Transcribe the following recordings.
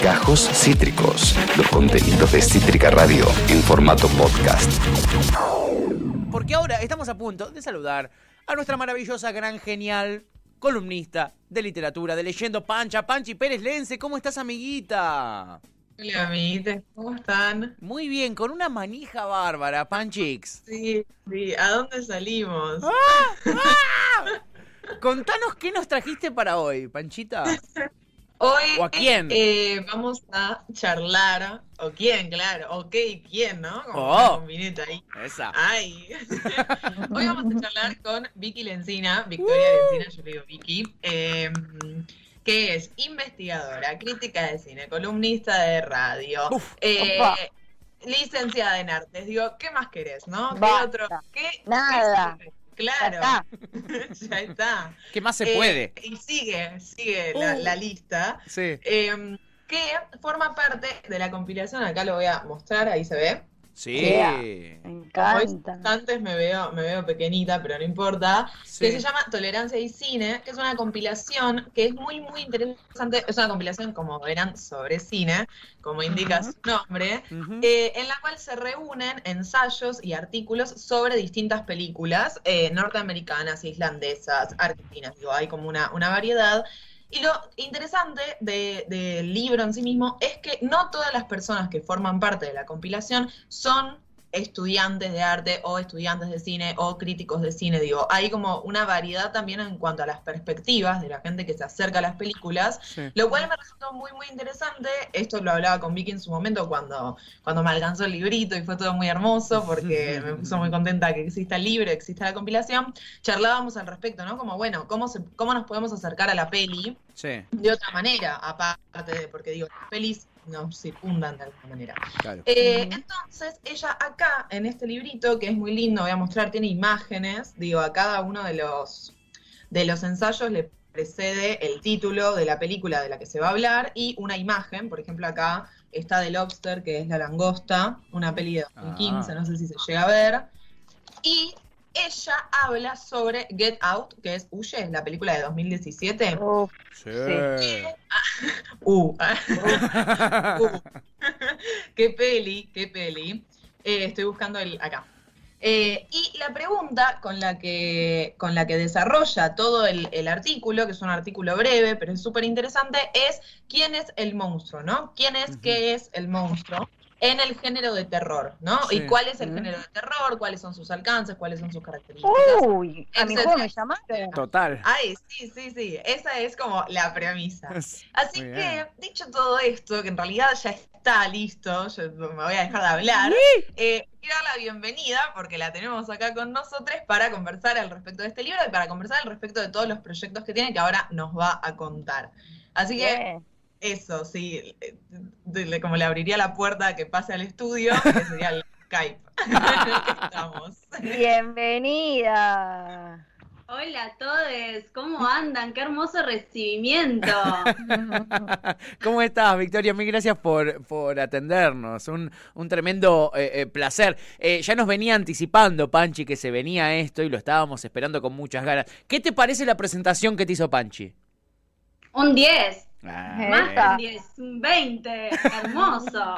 Gajos Cítricos, los contenidos de Cítrica Radio en formato podcast. Porque ahora estamos a punto de saludar a nuestra maravillosa, gran, genial columnista de literatura, de leyendo Pancha, Panchi Pérez Lense. ¿Cómo estás, amiguita? Hola, amiguitos, ¿cómo están? Muy bien, con una manija bárbara, Panchix. Sí, sí, ¿a dónde salimos? Contanos qué nos trajiste para hoy, Panchita. Hoy ¿O a quién? eh, vamos a charlar, o quién, claro, ok, quién, ¿no? Como Oh. una combineta ahí. Esa. Ay. Hoy vamos a charlar con Vicky Lencina, Victoria Lencina, yo le digo Vicky, eh, que es investigadora, crítica de cine, columnista de radio, Uf, eh, licenciada en artes. Digo, ¿qué más querés, no? ¿Qué Basta. otro? ¿Qué? Nada. qué- Claro, Ya ya está. ¿Qué más se Eh, puede? Y sigue, sigue la, Uh. la lista. Sí. eh, que forma parte de la compilación, acá lo voy a mostrar, ahí se ve. Sí. Yeah. Me encanta. antes me veo, me veo pequeñita, pero no importa. Sí. Que se llama Tolerancia y Cine, que es una compilación que es muy, muy interesante. Es una compilación, como verán, sobre cine, como indica su nombre. Eh, en la cual se reúnen ensayos y artículos sobre distintas películas eh, norteamericanas, islandesas, argentinas, digo, hay como una, una variedad. Y lo interesante de- del libro en sí mismo es que no todas las personas que forman parte de la compilación son estudiantes de arte o estudiantes de cine o críticos de cine, digo, hay como una variedad también en cuanto a las perspectivas de la gente que se acerca a las películas Sí. lo cual me resultó muy, muy interesante. Esto lo hablaba con Vicky en su momento cuando, cuando me alcanzó el librito y fue todo muy hermoso porque me puso muy contenta que exista el libro, exista la compilación. Charlábamos al respecto, ¿no? Como, bueno, ¿cómo, se, cómo nos podemos acercar a la peli Sí, de otra manera? Aparte de, porque digo, las pelis nos circundan de alguna manera. claro. Eh, entonces, ella acá, en este librito, que es muy lindo, voy a mostrar, tiene imágenes, digo, a cada uno de los, de los ensayos le precede el título de la película de la que se va a hablar y una imagen, por ejemplo, acá está The Lobster, que es La Langosta, una peli de 2015, Ah. no sé si se llega a ver, y ella habla sobre Get Out, que es Huye, la película de 2017. Uf, Sí. Uh, Uh, qué peli, qué peli. Eh, estoy buscando el acá. Eh, y la pregunta con la que, con la que desarrolla todo el, el artículo, que es un artículo breve, pero es súper interesante, es quién es el monstruo, ¿no? ¿Quién es, qué es el monstruo? En el género de terror, ¿no? Sí. ¿Y cuál es el género de terror? ¿Cuáles son sus alcances? ¿Cuáles son sus características? uy, a mi juego me llamaron. Total. Ay, sí, sí, sí. Esa es como la premisa. Así Muy que, bien. dicho todo esto, que en realidad ya está listo, yo me voy a dejar de hablar, eh, quiero dar la bienvenida porque la tenemos acá con nosotros para conversar al respecto de este libro y para conversar al respecto de todos los proyectos que tiene que ahora nos va a contar. Así que Bien. Eso, sí, eh, como le abriría la puerta a que pase al estudio, que sería el Skype. en el que estamos. Bienvenida. Hola a todos, ¿cómo andan? Qué hermoso recibimiento. ¿Cómo estás, Victoria? Mil gracias por, por atendernos. Un, un tremendo eh, eh, placer. Eh, ya nos venía anticipando, Panchi, que se venía esto y lo estábamos esperando con muchas ganas. ¿Qué te parece la presentación que te hizo Panchi? Un 10, Ah, Eh, más un 10, un 20, hermoso.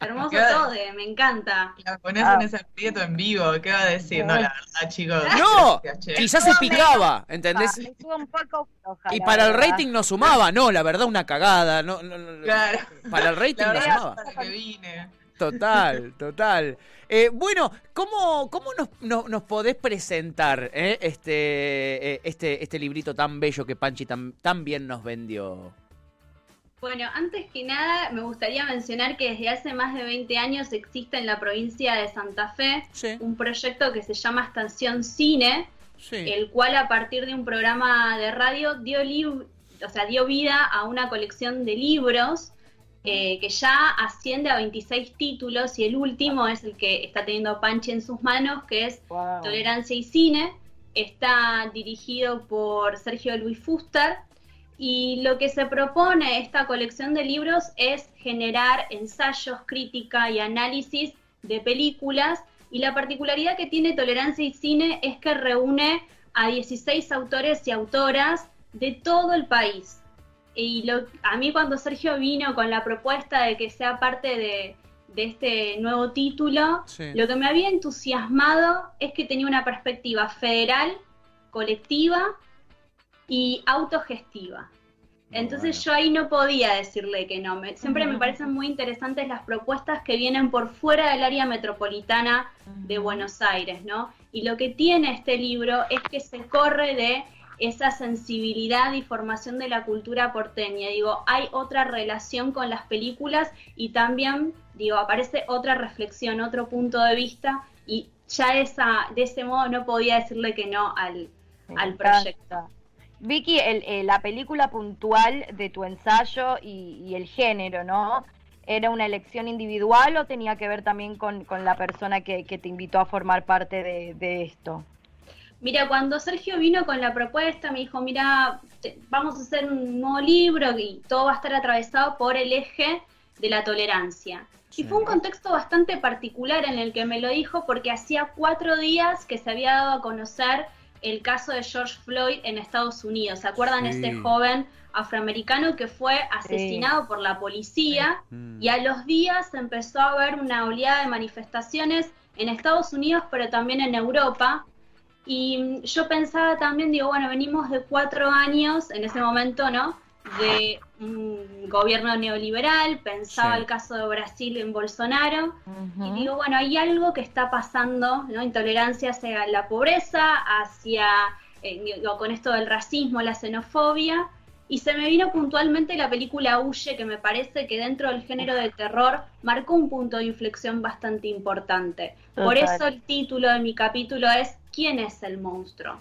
Hermoso todo, me encanta. La pones Ah. en ese aprieto en vivo, ¿qué va a decir? No, la verdad, chicos. No, gracias, quizás se picaba, ¿entendés? Ah, me estuvo un poco floja, Y para el rating no sumaba, no, la verdad una cagada, no, no, no, Claro. para el rating La no sumaba. para que vine. Total, total. Eh, bueno, ¿cómo, cómo nos, nos- nos podés presentar eh, este, eh, este, este librito tan bello que Panchi tan, tan bien nos vendió? Bueno, antes que nada me gustaría mencionar que desde hace más de 20 años existe en la provincia de Santa Fe Sí, un proyecto que se llama Estación Cine, sí. el cual a partir de un programa de radio dio, lib- o sea, dio vida a una colección de libros eh, que ya asciende a 26 títulos y el último es el que está teniendo Panchi en sus manos, que es Wow. Tolerancia y Cine. Está dirigido por Sergio Luis Fuster y lo que se propone esta colección de libros es generar ensayos, crítica y análisis de películas y la particularidad que tiene Tolerancia y Cine es que reúne a 16 autores y autoras de todo el país. y lo, a mí cuando Sergio vino con la propuesta de que sea parte de, de este nuevo título, Sí. lo que me había entusiasmado es que tenía una perspectiva federal, colectiva y autogestiva. Entonces Bueno. yo ahí no podía decirle que no. Me- siempre me parecen muy interesantes las propuestas que vienen por fuera del área metropolitana de Buenos Aires, ¿no? Y lo que tiene este libro es que se corre de esa sensibilidad y formación de la cultura porteña. Digo, hay otra relación con las películas y también, digo, aparece otra reflexión, otro punto de vista y ya esa, de ese modo no podía decirle que no al, al encanta. proyecto. Vicky, el- eh, la película puntual de tu ensayo y, y el género, ¿no? ¿Era una elección individual o tenía que ver también con, con la persona que, que te invitó a formar parte de, de esto? Mira, cuando Sergio vino con la propuesta, me dijo, mira, te- vamos a hacer un nuevo libro y todo va a estar atravesado por el eje de la tolerancia. Sí. Y fue un contexto bastante particular en el que me lo dijo porque hacía cuatro días que se había dado a conocer el caso de George Floyd en Estados Unidos. ¿Se acuerdan Sí. este joven afroamericano que fue asesinado por la policía? Y a los días empezó a haber una oleada de manifestaciones en Estados Unidos, pero también en Europa. Y yo pensaba también, digo, bueno, venimos de cuatro años en ese momento, ¿no? De un gobierno neoliberal, pensaba Sí. el caso de Brasil en Bolsonaro, y digo, bueno, hay algo que está pasando, ¿no? Intolerancia hacia la pobreza, hacia, eh, digo, con esto del racismo, la xenofobia, y se me vino puntualmente la película Huye, que me parece que dentro del género de terror marcó un punto de inflexión bastante importante. Por eso el título de mi capítulo es ¿Quién es el monstruo?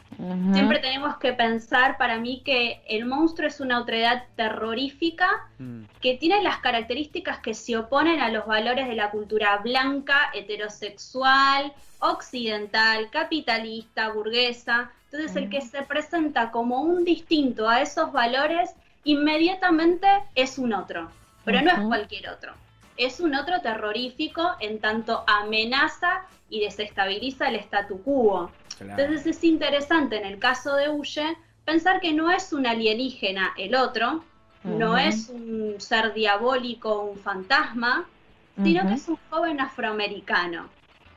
Siempre tenemos que pensar para mí que el monstruo es una otredad terrorífica Mm. que tiene las características que se oponen a los valores de la cultura blanca, heterosexual, occidental, capitalista, burguesa. Entonces el que se presenta como un distinto a esos valores, inmediatamente es un otro, pero no es cualquier otro. Es un otro terrorífico en tanto amenaza y desestabiliza el statu quo. Claro. Entonces es interesante en el caso de Huye pensar que no es un alienígena el otro, no es un ser diabólico, un fantasma, sino que es un joven afroamericano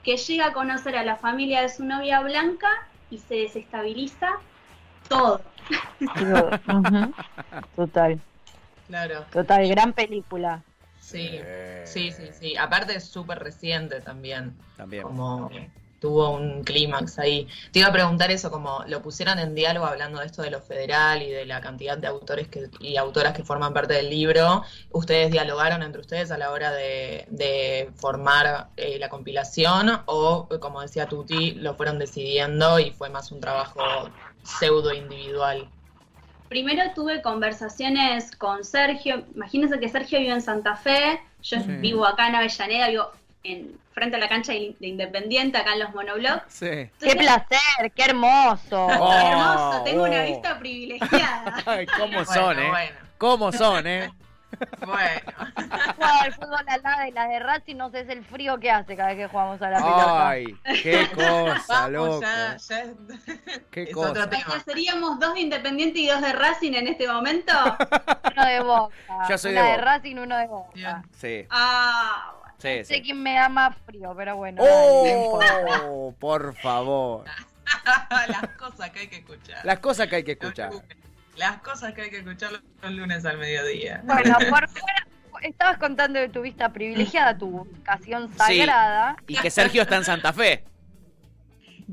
que llega a conocer a la familia de su novia blanca y se desestabiliza todo. Total, Claro. total, gran película. Sí, Eh, sí, sí, sí. Aparte es súper reciente también. También. Como tuvo un clímax ahí. Te iba a preguntar eso, como lo pusieron en diálogo hablando de esto de lo federal y de la cantidad de autores que, y autoras que forman parte del libro. ¿Ustedes dialogaron entre ustedes a la hora de, de formar eh, la compilación o, como decía Tuti, lo fueron decidiendo y fue más un trabajo pseudo individual? Primero tuve conversaciones con Sergio. Imagínense que Sergio vive en Santa Fe, yo Sí. vivo acá en Avellaneda, vivo en frente a la cancha de de Independiente, acá en los monoblocks. Sí. ¡Qué placer! ¡Qué hermoso! Oh. hermoso, tengo una oh. vista privilegiada. Ay, ¿Cómo Bueno, son, eh? bueno, ¿Cómo son, eh? bueno. Jugaba al fútbol al lado y la de Racing no sé es el frío que hace cada vez que jugamos a la pelota. Ay, qué cosa, Vamos, loco. ya, ya es, Qué es cosa. otro. ¿Seríamos dos de Independiente y dos de Racing en este momento? Uno de Boca. Yo soy Una de de, Boca. Racing, uno de Boca. Bien. Sí, Ah, bueno. sí, No sí. sé quién me da más frío, pero bueno. Oh, por favor. Las cosas que hay que escuchar. Las cosas que hay que escuchar. Las cosas que hay que escuchar los lunes al mediodía. Bueno, por fuera, estabas contando de tu vista privilegiada, tu vocación sagrada. Y que Sergio está en Santa Fe.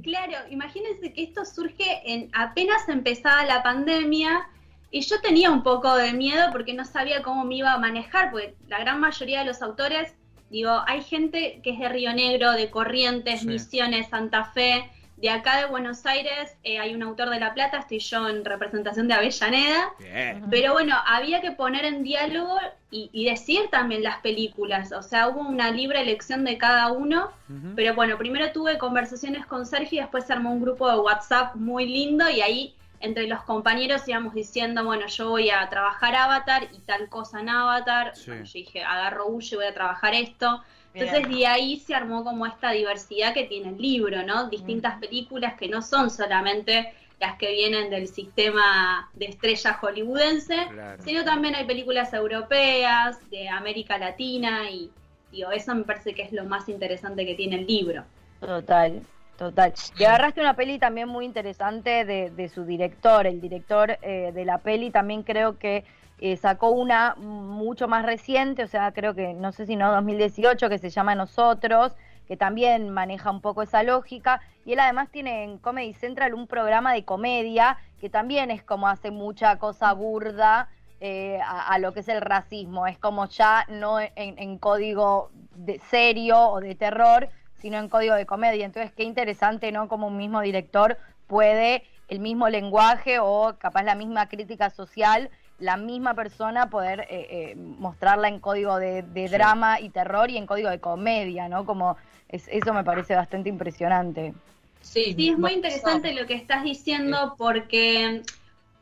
Claro, imagínense que esto surge en apenas empezada la pandemia y yo tenía un poco de miedo porque no sabía cómo me iba a manejar, porque la gran mayoría de los autores, digo, hay gente que es de Río Negro, de Corrientes, Sí. Misiones, Santa Fe, de acá de Buenos Aires, eh, hay un autor de La Plata, estoy yo en representación de Avellaneda, Bien. pero bueno, había que poner en diálogo y, y decir también las películas, o sea, hubo una libre elección de cada uno. Pero bueno, primero tuve conversaciones con Sergio y después se armó un grupo de WhatsApp muy lindo y ahí entre los compañeros íbamos diciendo, bueno, yo voy a trabajar Avatar y tal cosa en Avatar. Sí. Bueno, yo dije, agarro Huye, voy a trabajar esto. Bien. Entonces de ahí se armó como esta diversidad que tiene el libro, ¿no? Distintas películas que no son solamente las que vienen del sistema de estrella hollywoodense, sino también hay películas europeas, de América Latina y digo, eso me parece que es lo más interesante que tiene el libro. Total, total. Y agarraste una peli también muy interesante de, su director, el director eh, de la peli también creo que eh, sacó una mucho más reciente, o sea, creo que no sé si no 2018, que se llama Nosotros, que también maneja un poco esa lógica. Y él además tiene en Comedy Central un programa de comedia que también es como hace mucha cosa burda eh, a, lo que es el racismo. Es como ya no en, código de serio o de terror, sino en código de comedia. Entonces, qué interesante, ¿no? Como un mismo director puede el mismo lenguaje o capaz la misma crítica social la misma persona poder eh, eh, mostrarla en código de, drama y terror y en código de comedia, ¿no? Como eso me parece bastante impresionante. Sí, sí es muy interesante lo que estás diciendo porque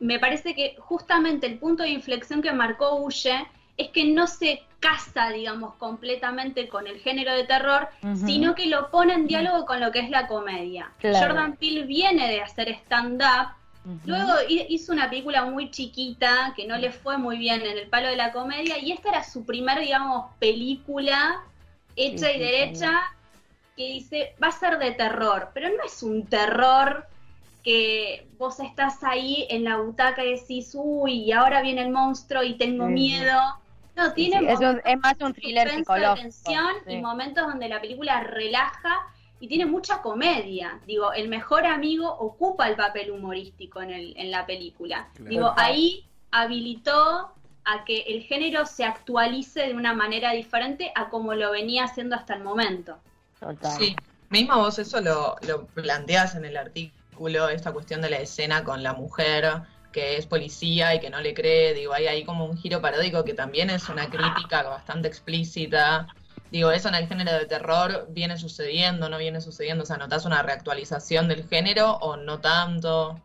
me parece que justamente el punto de inflexión que marcó Uye es que no se casa, digamos, completamente con el género de terror, sino que lo pone en diálogo con lo que es la comedia. Jordan Peele viene de hacer stand-up, luego hizo una película muy chiquita que no le fue muy bien en el palo de la comedia, y esta era su primer, digamos, película hecha y derecha que dice, va a ser de terror, pero no es un terror que vos estás ahí en la butaca y decís, uy, y ahora viene el monstruo y tengo miedo. No, tiene es, más un thriller psicológico. tensión y momentos donde la película relaja y tiene mucha comedia. Digo, el mejor amigo ocupa el papel humorístico en, el, en la película. Digo, ahí habilitó a que el género se actualice de una manera diferente a como lo venía haciendo hasta el momento. Sí, misma vos eso lo, lo planteas en el artículo, esta cuestión de la escena con la mujer que es policía y que no le cree, digo, hay ahí como un giro paródico que también es una crítica bastante explícita. Digo, eso en el género de terror viene sucediendo, no viene sucediendo, o sea, ¿notás una reactualización del género o no tanto?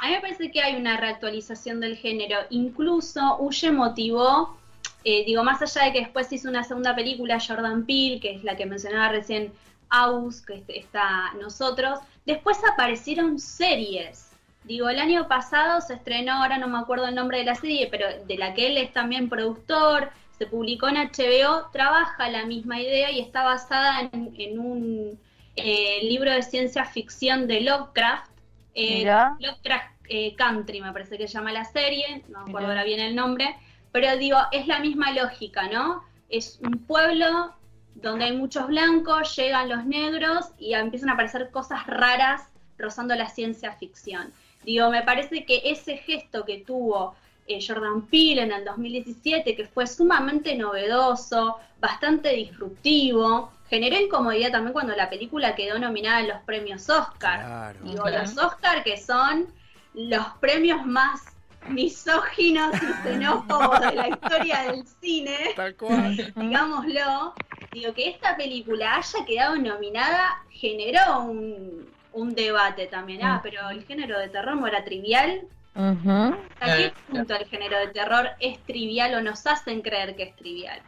A mí me parece que hay una reactualización del género. Incluso Huye motivó eh, digo, más allá de que después hizo una segunda película, Jordan Peele, que es la que mencionaba recién Aus, que está Nosotros, después aparecieron series. Digo, el año pasado se estrenó, ahora no me acuerdo el nombre de la serie, pero de la que él es también productor, se publicó en HBO, trabaja la misma idea y está basada en, un eh, libro de ciencia ficción de Lovecraft. Eh, Lovecraft Country, me parece que se llama la serie, no me acuerdo ahora bien el nombre pero digo, es la misma lógica, ¿no? Es un pueblo donde hay muchos blancos, llegan los negros y empiezan a aparecer cosas raras rozando la ciencia ficción. Digo, me parece que ese gesto que tuvo eh, Jordan Peele en el 2017, que fue sumamente novedoso, bastante disruptivo, generó incomodidad también cuando la película quedó nominada en los premios Oscar. Digo, los Oscar que son los premios más misóginos y xenófobos de la historia del cine, digámoslo, digo que esta película haya quedado nominada generó un, debate también. Ah, pero el género de terror no era trivial. ¿A qué punto el género de terror es trivial o nos hacen creer que es trivial?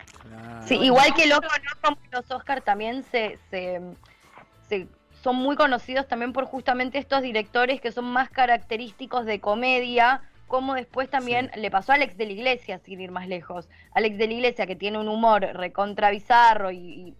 Sí, igual que loco, no los Oscar también se, se, se son muy conocidos también por justamente estos directores que son más característicos de comedia como después también le pasó a Alex de la Iglesia, sin ir más lejos. Alex de la Iglesia, que tiene un humor recontra bizarro y,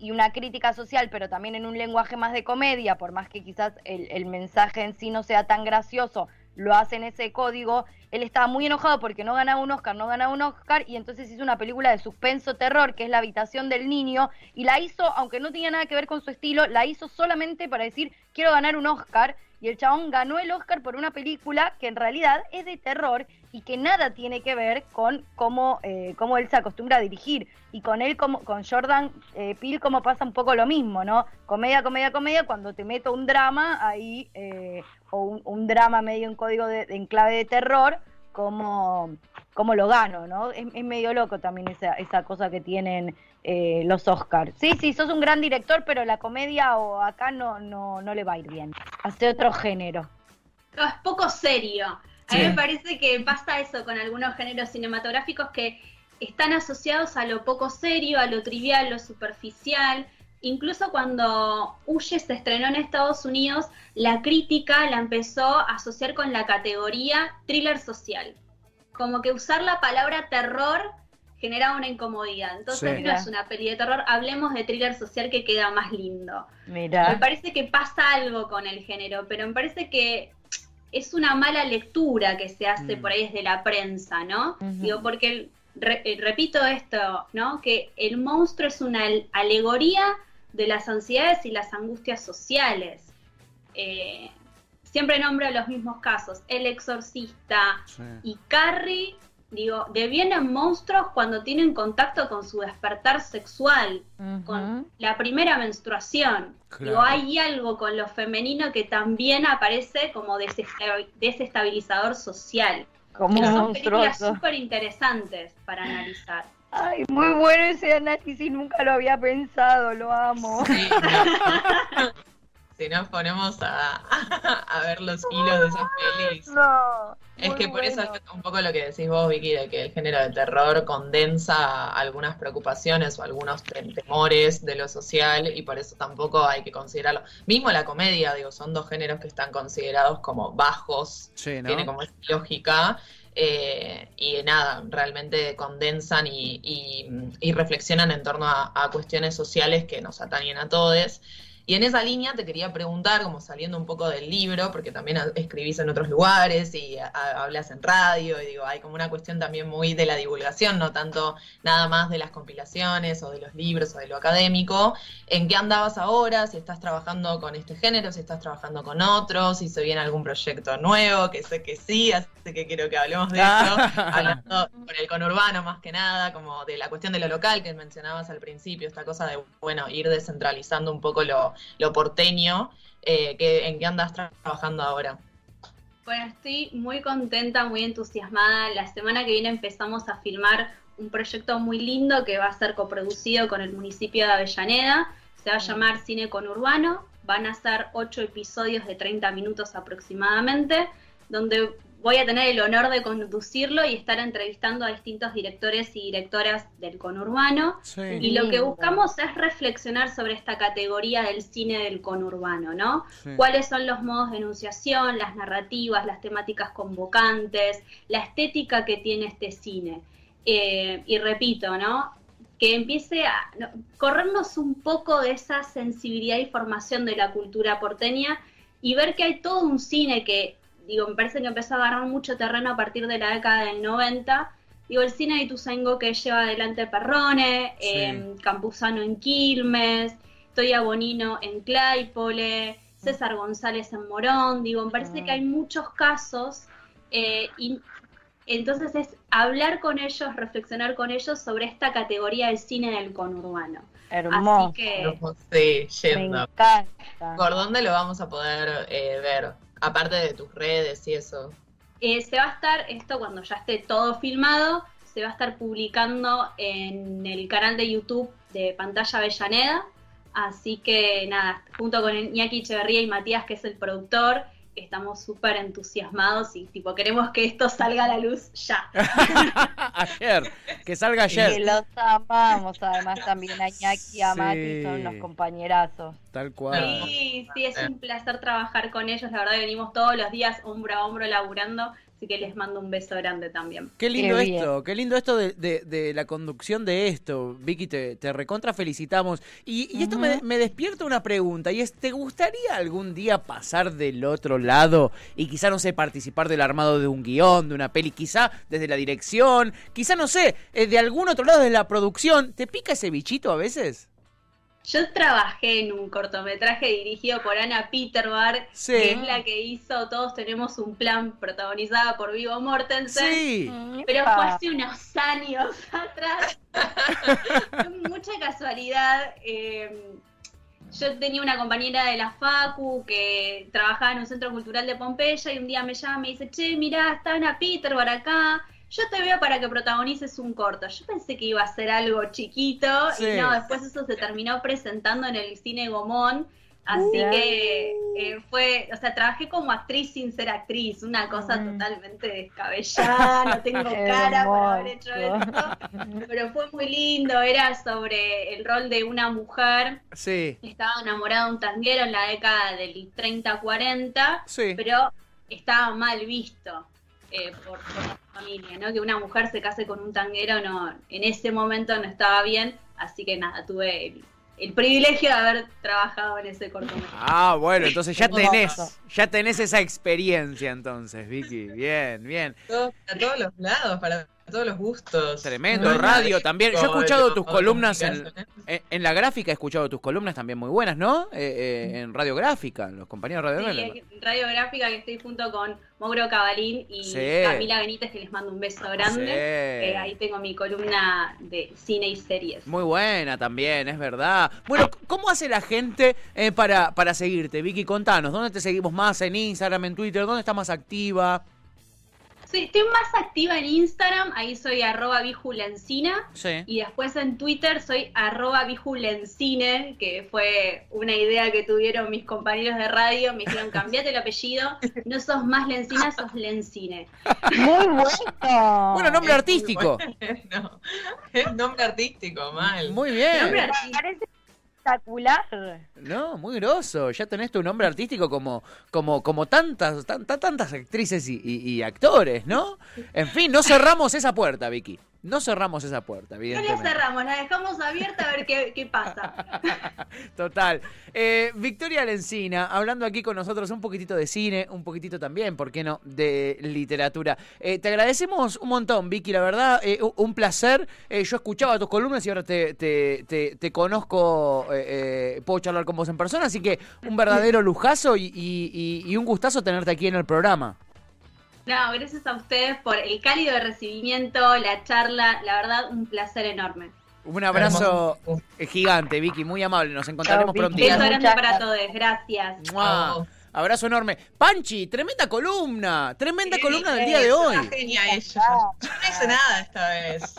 una crítica social, pero también en un lenguaje más de comedia, por más que quizás el, el mensaje en sí no sea tan gracioso, lo hace en ese código. Él estaba muy enojado porque no ganaba un Oscar, no ganaba un Oscar, y entonces hizo una película de suspenso terror, que es La habitación del niño, y la hizo, aunque no tenía nada que ver con su estilo, la hizo solamente para decir, quiero ganar un Oscar, y el chabón ganó el Oscar por una película que en realidad es de terror y que nada tiene que ver con cómo, eh, cómo él se acostumbra a dirigir. Y con él, como, con Jordan eh, Peele, como pasa un poco lo mismo, ¿no? Comedia, comedia, comedia, cuando te meto un drama ahí, eh, o un, drama medio en código de, en clave de terror, como, como lo gano, ¿no? Es, medio loco también esa, esa cosa que tienen eh, los Oscars. Sí, sí, sos un gran director, pero la comedia o acá no, no, no le va a ir bien. Hace otro género. No, es poco serio. A mí me parece que pasa eso con algunos géneros cinematográficos que están asociados a lo poco serio, a lo trivial, lo superficial, incluso cuando Huye se estrenó en Estados Unidos, la crítica la empezó a asociar con la categoría thriller social. Como que usar la palabra terror generaba una incomodidad. Entonces Sí. no es una peli de terror, hablemos de thriller social que queda más lindo. Me Mira. parece que pasa algo con el género, pero me parece que es una mala lectura que se hace Mm. por ahí desde la prensa, ¿no? Ujú. Digo, porque, el- re- eh, repito esto, ¿no? Que el monstruo es una al- alegoría de las ansiedades y las angustias sociales. Eh, siempre nombro los mismos casos, El Exorcista y Carrie, digo, devienen monstruos cuando tienen contacto con su despertar sexual con la primera menstruación. Claro. Digo, hay algo con lo femenino que también aparece como desesta- desestabilizador social. Como son películas súper interesantes para analizar. Ay, muy bueno ese análisis, nunca lo había pensado, lo amo. Sí, no. si nos ponemos a, a ver los hilos de esas pelis. No. Es que por eso es un poco lo que decís vos, Vicky, de que el género de terror condensa algunas preocupaciones o algunos te- temores de lo social y por eso tampoco hay que considerarlo. Mismo la comedia, digo, son dos géneros que están considerados como bajos, Sí, ¿no? tiene como esa lógica. Eh, y nada, realmente condensan y, y- y reflexionan en torno a, a cuestiones sociales que nos atañen a todos. Y en esa línea te quería preguntar, como saliendo un poco del libro, porque también escribís en otros lugares y hablas en radio, y digo, hay como una cuestión también muy de la divulgación, no tanto nada más de las compilaciones o de los libros o de lo académico. ¿En qué andabas ahora? Si estás trabajando con este género, si estás trabajando con otros, si se viene algún proyecto nuevo, que sé que sí, así que quiero que hablemos de eso, hablando por el conurbano más que nada, como de la cuestión de lo local que mencionabas al principio, esta cosa de, bueno, ir descentralizando un poco lo, lo porteño, eh, que, ¿en qué andas tra- trabajando ahora? Bueno, estoy muy contenta, muy entusiasmada. La semana que viene empezamos a filmar un proyecto muy lindo que va a ser coproducido con el municipio de Avellaneda. Se va a llamar Cine Conurbano. Van a ser ocho episodios de 30 minutos aproximadamente, donde voy a tener el honor de conducirlo y estar entrevistando a distintos directores y directoras del conurbano. Sí. Y lo que buscamos es reflexionar sobre esta categoría del cine del conurbano, ¿no? Sí. cuáles son los modos de enunciación, las narrativas, las temáticas convocantes, la estética que tiene este cine. Eh, y repito, ¿no? Que empiece a no, corrernos un poco de esa sensibilidad y formación de la cultura porteña y ver que hay todo un cine que, digo, me parece que empezó a agarrar mucho terreno a partir de la década del 90. Digo, el cine de Ituzaingó que lleva adelante Perrone, Sí. eh, Campuzano en Quilmes, Toya Bonino en Claypole, César González en Morón, digo, me parece que hay muchos casos eh, y entonces es hablar con ellos, reflexionar con ellos sobre esta categoría del cine del conurbano. Hermoso. Así que Sí, Me yendo. encanta. ¿Por dónde lo vamos a poder eh, ver? Aparte de tus redes y eso. eh, se va a estar, esto cuando ya esté todo filmado, se va a estar publicando en el canal de YouTube de Pantalla Avellaneda. Así que nada, junto con Iñaki Echeverría y Matías, que es el productor, estamos súper entusiasmados y tipo queremos que esto salga a la luz ya. ayer, que salga Que ayer. los amamos, además también a Iñaki y a Mati Sí. son unos compañerazos. Tal cual. Sí, sí, es un placer trabajar con ellos. La verdad venimos todos los días hombro a hombro laburando, así que les mando un beso grande también. Qué lindo Qué esto, qué lindo esto de, de- de la conducción de esto. Vicky, te, te recontra felicitamos. Y, y esto me, me despierta una pregunta, y es, ¿te gustaría algún día pasar del otro lado y quizá, no sé, participar del armado de un guion, de una peli, quizá desde la dirección, quizá, no sé, eh, de algún otro lado de la producción? ¿Te pica ese bichito a veces? Yo trabajé en un cortometraje dirigido por Ana Peterbar, Sí. que es la que hizo Todos tenemos un plan, protagonizada por Vigo Mortensen. Sí. Pero Epa. fue hace unos años atrás. Mucha casualidad. eh, yo tenía una compañera de la Facu que trabajaba en un centro cultural de Pompeya y un día me llama y me dice, che, mirá, está Ana Peterbar acá. Yo te veo para que protagonices un corto. Yo pensé que iba a ser algo chiquito Sí. y no, después eso se terminó presentando en el cine Gomón Así que eh, fue, o sea, trabajé como actriz sin ser actriz, una cosa Mm. totalmente descabellada, no tengo cara para haber hecho esto, pero fue muy lindo, era sobre el rol de una mujer Sí, que estaba enamorada de un tanguero en la década del 30-40, sí. pero estaba mal visto eh, por, por la familia, ¿no? Que una mujer se case con un tanguero no, en ese momento no estaba bien, así que nada, tuve el, el privilegio de haber trabajado en ese cortometraje. Ah, bueno, entonces ya tenés, ya tenés esa experiencia entonces, Vicky. Bien, bien. Todo- para todos los lados, para todos los gustos. Tremendo, Muy radio también. Yo he escuchado tus columnas en, en, en la gráfica, he escuchado tus columnas también muy buenas, ¿no? Eh, eh, en radiográfica, en los compañeros de Sí, radiográfica. en radiográfica que estoy junto con Mauro Cabalín y Sí. Camila Benítez, que les mando un beso grande. Sí. Eh, ahí tengo mi columna de cine y series. Muy buena también, es verdad. Bueno, ¿cómo hace la gente eh, para, para seguirte? Vicky, contanos, ¿dónde te seguimos más? ¿En Instagram, en Twitter? ¿Dónde estás más activa? Sí, estoy más activa en Instagram, ahí soy arroba vijulencina. Sí. Y después en Twitter soy arroba vijulencine, que fue una idea que tuvieron mis compañeros de radio. Me dijeron, cambiate el apellido, no sos más Lencina, sos Lencine. Muy bueno. Bueno, nombre artístico. bueno. Nombre artístico, mal. Muy bien. Nombre artístico. parece espectacular. No, muy groso. Ya tenés tu nombre artístico como, como, como tantas, tan- tan- tantas actrices y, y- y actores, ¿no? En fin, no cerramos esa puerta, Vicky. No cerramos esa puerta, No la evidentemente. cerramos, la dejamos abierta a ver qué, qué pasa. Total. Eh, Victoria Lencina, hablando aquí con nosotros un poquitito de cine, un poquitito también, ¿por qué no?, de literatura. Eh, te agradecemos un montón, Vicky, la verdad, eh, un placer. Eh, yo escuchaba tus columnas y ahora te, te, te- te conozco, eh, puedo charlar con vos en persona, así que un verdadero lujazo y, y- y- y un gustazo tenerte aquí en el programa. No, gracias a ustedes por el cálido recibimiento, la charla, la verdad, un placer enorme. Un abrazo Hermoso. gigante, Vicky, muy amable. Nos encontraremos pronto. Beso Muchas grande para todos, gracias. Abrazo enorme. Panchi, tremenda columna. Tremenda columna del día de Es hoy. una genia ella. Yo no hice nada esta vez.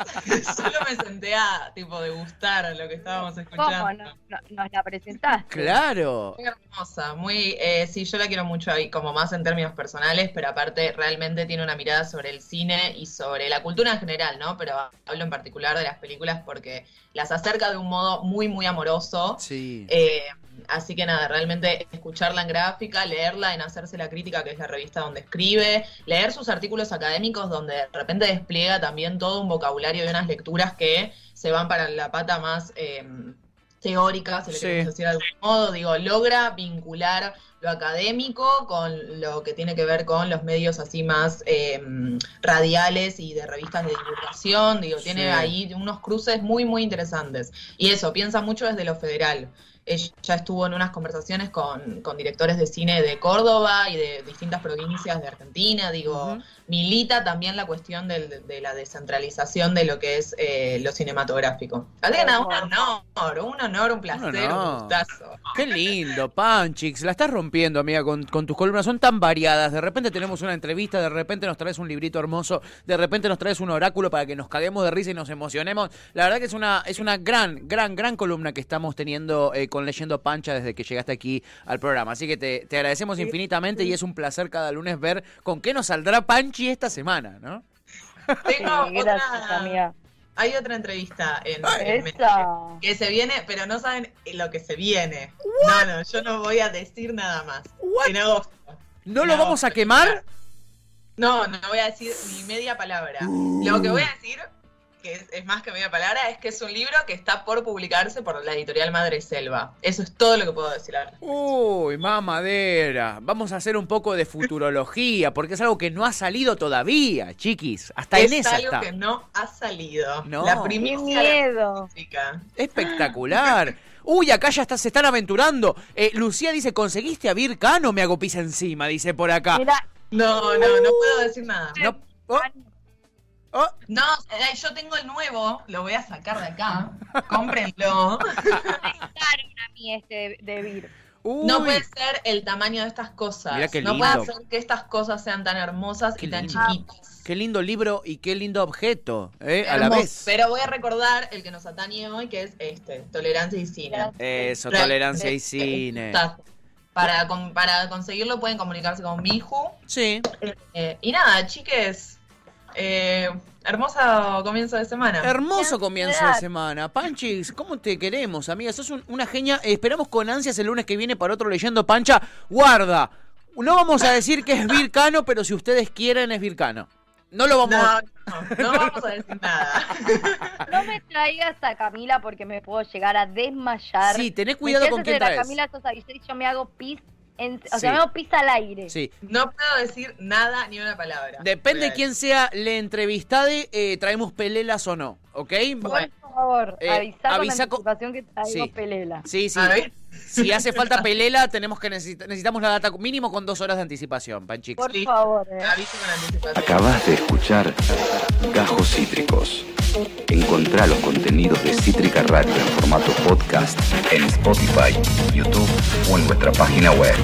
Solo me senté a tipo degustar lo que estábamos escuchando. ¿Cómo? No- no- nos la presentaste. Claro. Muy hermosa, muy, eh, sí, yo la quiero mucho ahí, como más en términos personales, pero aparte realmente tiene una mirada sobre el cine y sobre la cultura en general, ¿no? Pero hablo en particular de las películas porque las acerca de un modo muy, muy amoroso. Sí. Eh, así que nada, realmente escucharla en gráfica, leerla en Hacerse la Crítica, que es la revista donde escribe, leer sus artículos académicos donde de repente despliega también todo un vocabulario y unas lecturas que se van para la pata más eh, teórica, si le Sí. decir de algún modo, digo, logra vincular lo académico con lo que tiene que ver con los medios así más eh, radiales y de revistas de divulgación, digo, tiene Sí. ahí unos cruces muy, muy interesantes. Y eso, piensa mucho desde lo federal. Ella estuvo en unas conversaciones con, con directores de cine de Córdoba y de distintas provincias de Argentina, digo. Milita también la cuestión del- de, la descentralización de lo que es eh, lo cinematográfico. Así que nada, un honor, un honor, un placer, un, gustazo. Qué lindo, Panchix. La estás rompiendo, amiga, con, con tus columnas. Son tan variadas. De repente tenemos una entrevista, de repente nos traes un librito hermoso, de repente nos traes un oráculo para que nos caguemos de risa y nos emocionemos. La verdad que es una, es una gran, gran, gran columna que estamos teniendo eh, con Leyendo Pancha desde que llegaste aquí al programa. Así que te, te agradecemos infinitamente y es un placer cada lunes ver con qué nos saldrá Panchi esta semana, ¿no? Sí, Tengo gracias, otra, amiga. hay otra entrevista en, en Esa. que se viene, pero no saben lo que se viene. No, no, yo no voy a decir nada más. En agosto. ¿No En lo vamos a quemar? No, no voy a decir ni media palabra. Lo que voy a decir, que es, es más que media palabra, es que es un libro que está por publicarse por la editorial Madre Selva. Eso es todo lo que puedo decir ahora. Uy, mamadera. Vamos a hacer un poco de futurología, porque es algo que no ha salido todavía, chiquis. Hasta en es esa algo está. que no ha salido. No. La ¡Qué primicia la miedo! Espectacular. Uy, acá ya está, se están aventurando. Eh, Lucía dice, ¿conseguiste a Vir Cano? Me hago pis encima, dice por acá. Mira, No, no, no puedo decir nada. No, oh, oh, No, eh, yo tengo el nuevo, lo voy a sacar de acá. Cómprenlo. me a mí este de, Vir. No puede ser el tamaño de estas cosas. Mirá qué no puede lindo. ser que estas cosas sean tan hermosas Qué y tan lindo. chiquitas. Qué lindo libro y qué lindo objeto, ¿eh? A la vez. Pero voy a recordar el que nos atañe hoy, que es este, Tolerancia y Cine. Eso, Re- tolerancia y cine. Para, con- para conseguirlo pueden comunicarse con Miju. Sí. Eh, y nada, chiques, eh, hermoso comienzo de semana. Hermoso comienzo de semana. Panchis, ¿cómo te queremos, amiga? Sos un- una genia. Eh, Esperamos con ansias el lunes que viene para otro leyendo Pancha. Guarda. No vamos a decir que es Vircano, pero si ustedes quieren es Vircano. No lo vamos no, no, no vamos a decir nada. No me traigas a Camila porque me puedo llegar a desmayar. Sí, tenés cuidado con quién traes. Camila Sosa y yo me hago pis, en, o Sí. sea, me hago pis al aire. Sí. No puedo decir nada ni una palabra. Depende Real. quién sea le entrevistade, eh, traemos pelelas o no, ¿ok? Bueno. Por favor, Eh, avisá, avisa con anticipación que traigo Sí. pelela. Sí, sí. A ver. Si hace falta pelela, tenemos que necesita- necesitamos la data mínimo con dos horas de anticipación, Panchix. Por Sí. favor, eh. Aviso con anticipación. Acabas de escuchar Gajos Cítricos. Encontrá los contenidos de Cítrica Radio en formato podcast en Spotify, YouTube o en nuestra página web.